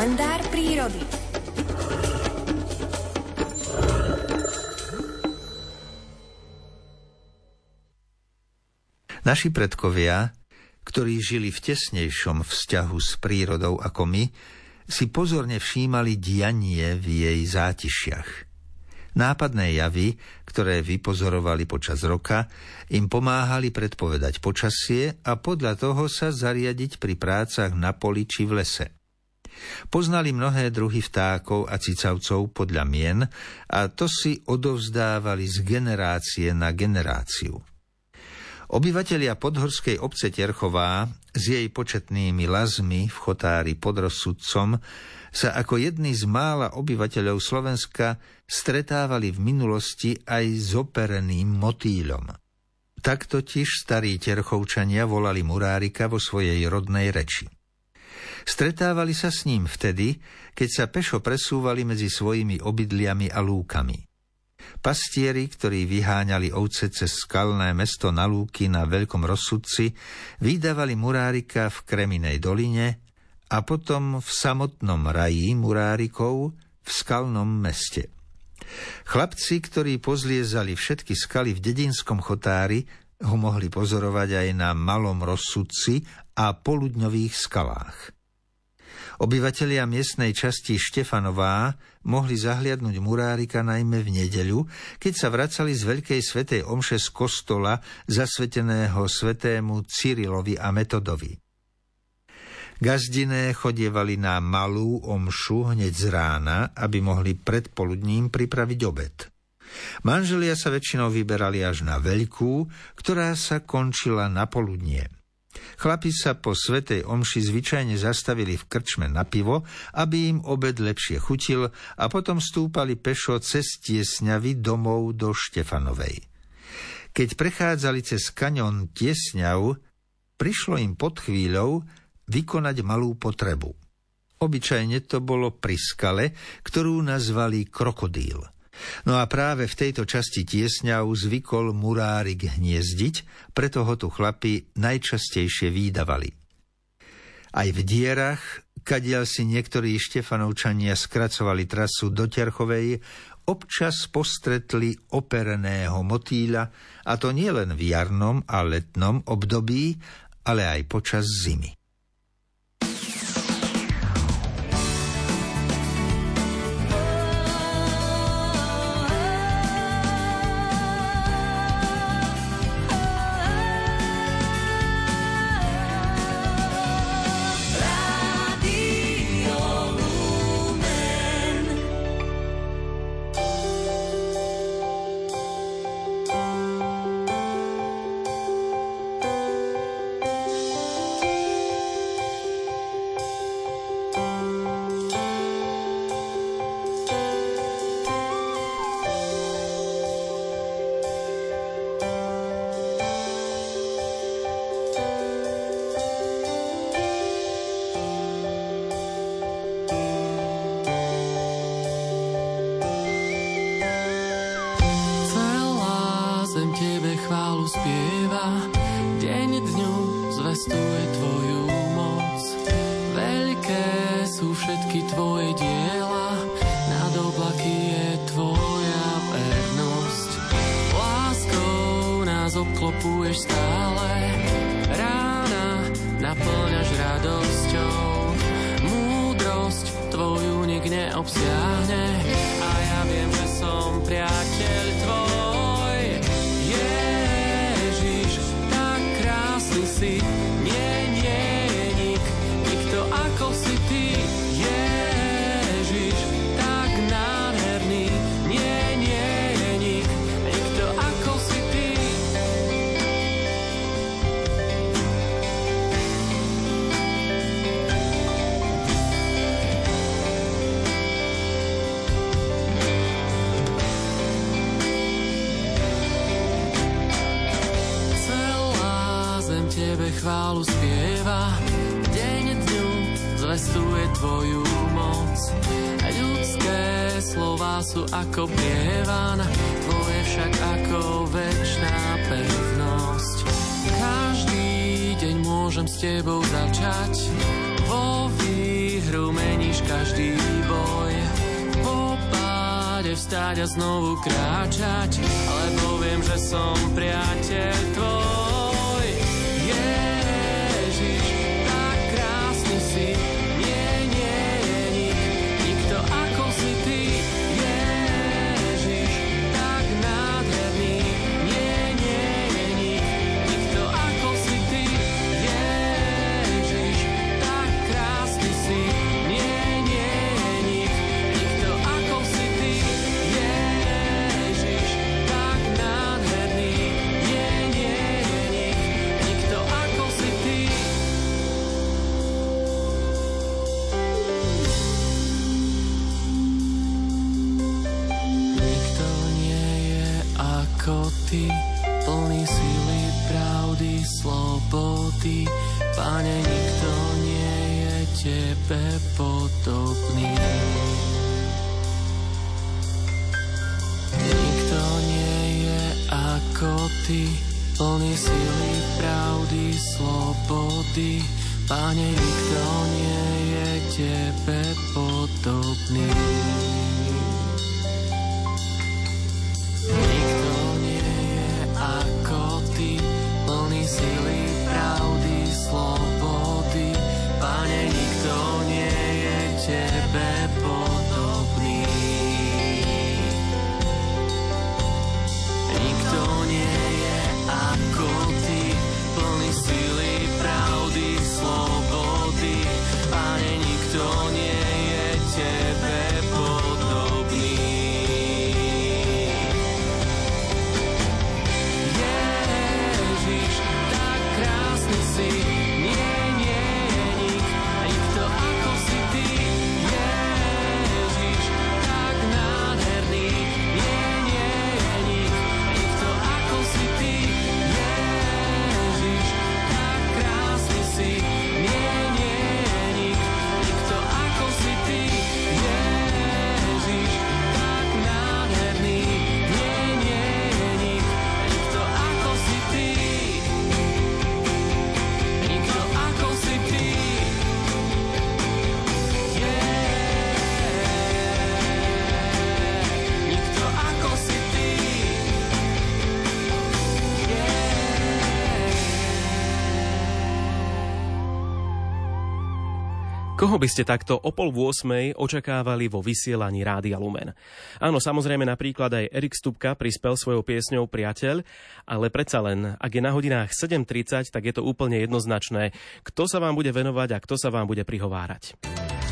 Kalendár prírody. Naši predkovia, ktorí žili v tesnejšom vzťahu s prírodou ako my, si pozorne všímali dianie v jej zátišiach. Nápadné javy, ktoré vypozorovali počas roka, im pomáhali predpovedať počasie a podľa toho sa zariadiť pri prácach na poli či v lese. Poznali mnohé druhy vtákov a cicavcov podľa mien a to si odovzdávali z generácie na generáciu. Obyvatelia podhorskej obce Terchová s jej početnými lazmi v chotári pod rozsudcom sa ako jedni z mála obyvateľov Slovenska stretávali v minulosti aj s opereným motýľom. Tak totiž starí terchovčania volali Murárika vo svojej rodnej reči. Stretávali sa s ním vtedy, keď sa pešo presúvali medzi svojimi obydliami a lúkami. Pastieri, ktorí vyháňali ovce cez skalné mesto na lúky na Veľkom rozsudci, vydávali Murárika v Kreminej doline a potom v samotnom raji murárikov v skalnom meste. Chlapci, ktorí pozliezali všetky skaly v dedinskom chotári, ho mohli pozorovať aj na malom rozsudci a poludňových skalách. Obyvatelia miestnej časti Štefanová mohli zahliadnúť murárika najmä v nedeľu, keď sa vracali z Veľkej svetej omše z kostola zasveteného svetému Cyrilovi a Metodovi. Gazdiné chodievali na malú omšu hneď z rána, aby mohli predpoludním pripraviť obed. Manželia sa väčšinou vyberali až na veľkú, ktorá sa končila na poludnie. Chlapi sa po svetej omši zvyčajne zastavili v krčme na pivo, aby im obed lepšie chutil a potom stúpali pešo cez tiesňavy domov do Štefanovej. Keď prechádzali cez kanion Tiesňav, prišlo im pod chvíľou, vykonať malú potrebu. Obyčajne to bolo pri skale, ktorú nazvali krokodíl. No a práve v tejto časti tiesňav zvykol murárik hniezdiť, preto ho tu chlapi najčastejšie výdavali. Aj v dierach, kadiaľ si niektorí Štefanovčania skracovali trasu do Terchovej, občas postretli opereného motýľa, a to nielen v jarnom a letnom období, ale aj počas zimy. Zvestuje Tvoju moc. Veľké sú všetky Tvoje diela, nad oblaky je Tvoja vernosť. Láskou nás obklopuješ stále, rána naplňaš radosťou. Múdrosť Tvoju nik neobsiahne a ja viem, že som priateľ chválu spieva, deň dňu zvestuje Tvoju moc. Ľudské slova sú ako prievan, Tvoje však ako večná pevnosť. Každý deň môžem s Tebou začať, vo výhľadu hru meníš každý boj. Po páde vstáť a znovu kráčať, lebo viem, že som priateľ tvoj. životy, plný sily, pravdy, slobody. Pane, nikto nie je tebe podobný. Nikto nie je ako ty, plný sily, pravdy, slobody. Pane, nikto nie je tebe podobný. Koho by ste takto o pol v 8 očakávali vo vysielaní Rádia Lumen? Áno, samozrejme napríklad aj Erik Stupka prispel svojou piesňou Priateľ, ale predsa len, ak je na hodinách 7.30, tak je to úplne jednoznačné, kto sa vám bude venovať a kto sa vám bude prihovárať.